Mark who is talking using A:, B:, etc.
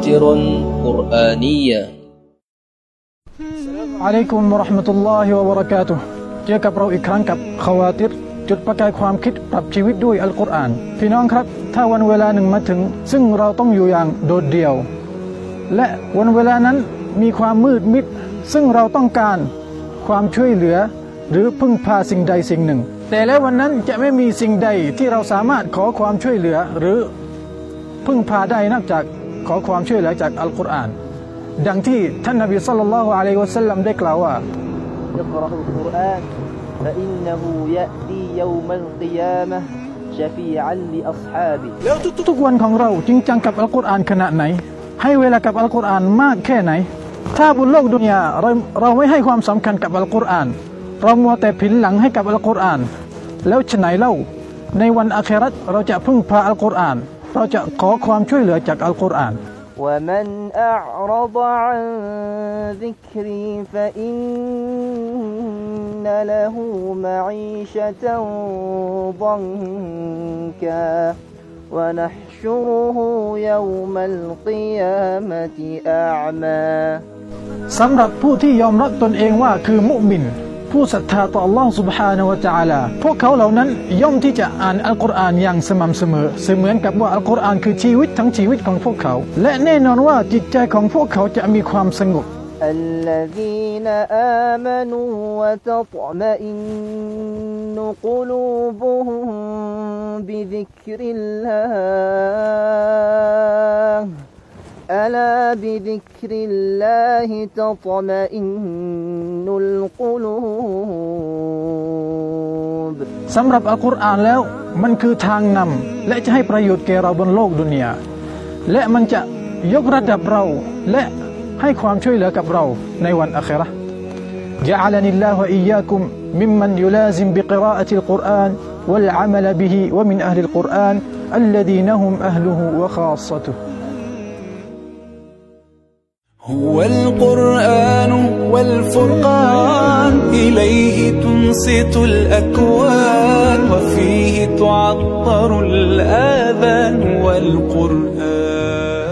A: خواتر قرآنية
B: อะลัยกุมวะเราะห์มะตุลลอฮิวะบะเราะกาตุฮ์เจอกับเราอีกครั้งกับขวาติรจุดประกายความคิดปรับชีวิตด้วยอัลกุรอาน พี่น้องครับ ถ้าวันเวลาหนึ่งมาถึง ซึ่งเราต้องอยู่อย่างโดดเดี่ยว และวันเวลานั้นมีความมืดมิด ซึ่งเราต้องการความช่วยเหลือ หรือพึ่งพาสิ่งใดสิ่งหนึ่ง แต่แล้ววันนั้นจะไม่มีสิ่งใดที่เราสามารถขอความช่วยเหลือ หรือพึ่งพาได้นอกจาก ขอความช่วยเหลือจากอัลกุรอาน ดังที่ท่านนบีสัลลัลลอฮุอะลัยฮิวะสัลลัมได้กล่าวว่า
C: اقرأ القرآن فإنه يأتي يوم القيامة شفيعا لأصحابه
B: ทุกๆวันของเราจริงจังกับอัลกุรอานขนาดไหน ให้เวลากับอัลกุรอานมากแค่ไหน ถ้าบนโลกดุนยาเราเราไม่ให้ความสำคัญกับอัลกุรอาน เรามัวแต่ผินหลังให้กับอัลกุรอาน แล้วฉไหนเล่า ในวันอาคราตเราจะพึ่งพาอัลกุรอาน เราจะขอความช่วยเหลือจากอัลกุรอาน
C: ومن أعرض عن ذكري فإن له معيشة ضنكا ونحشره يوم القيامة أعمى
B: สำหรับผู้ที่ยอมรับตนเองว่าคือมุมิน ผู้ศรัทธาต่อ Allah سبحانه และ تعالى พวกเขาเหล่านั้นย่อมที่จะอ่านอัลกุรอานอย่างสม่ำเสมอ เสมือนกับว่าอัลกุรอานคือชีวิตทั้งชีวิตของพวกเขา และแน่นอนว่าจิตใจของพวกเขาจะมีความสงบ
C: الذين آمنوا وتطمئن قلوبهم بذكر الله ألا بذكر الله تطمئن القلوب
B: สำหรับอัลกุรอานแล้วมันคือทางนำและจะให้ประโยชน์แก่เราบนโลกดุนยา และมันจะยกระดับเราและให้ความช่วยเหลือกับเราในวันอาครา جعلني الله وإياكم ممن يلازم بقراءة القرآن والعمل به ومن أهل القرآن الذين هم أهله وخاصته
D: هو القرآن والفرقان إليه تنصت الأكوان وفيه تعطر الآذان والقرآن.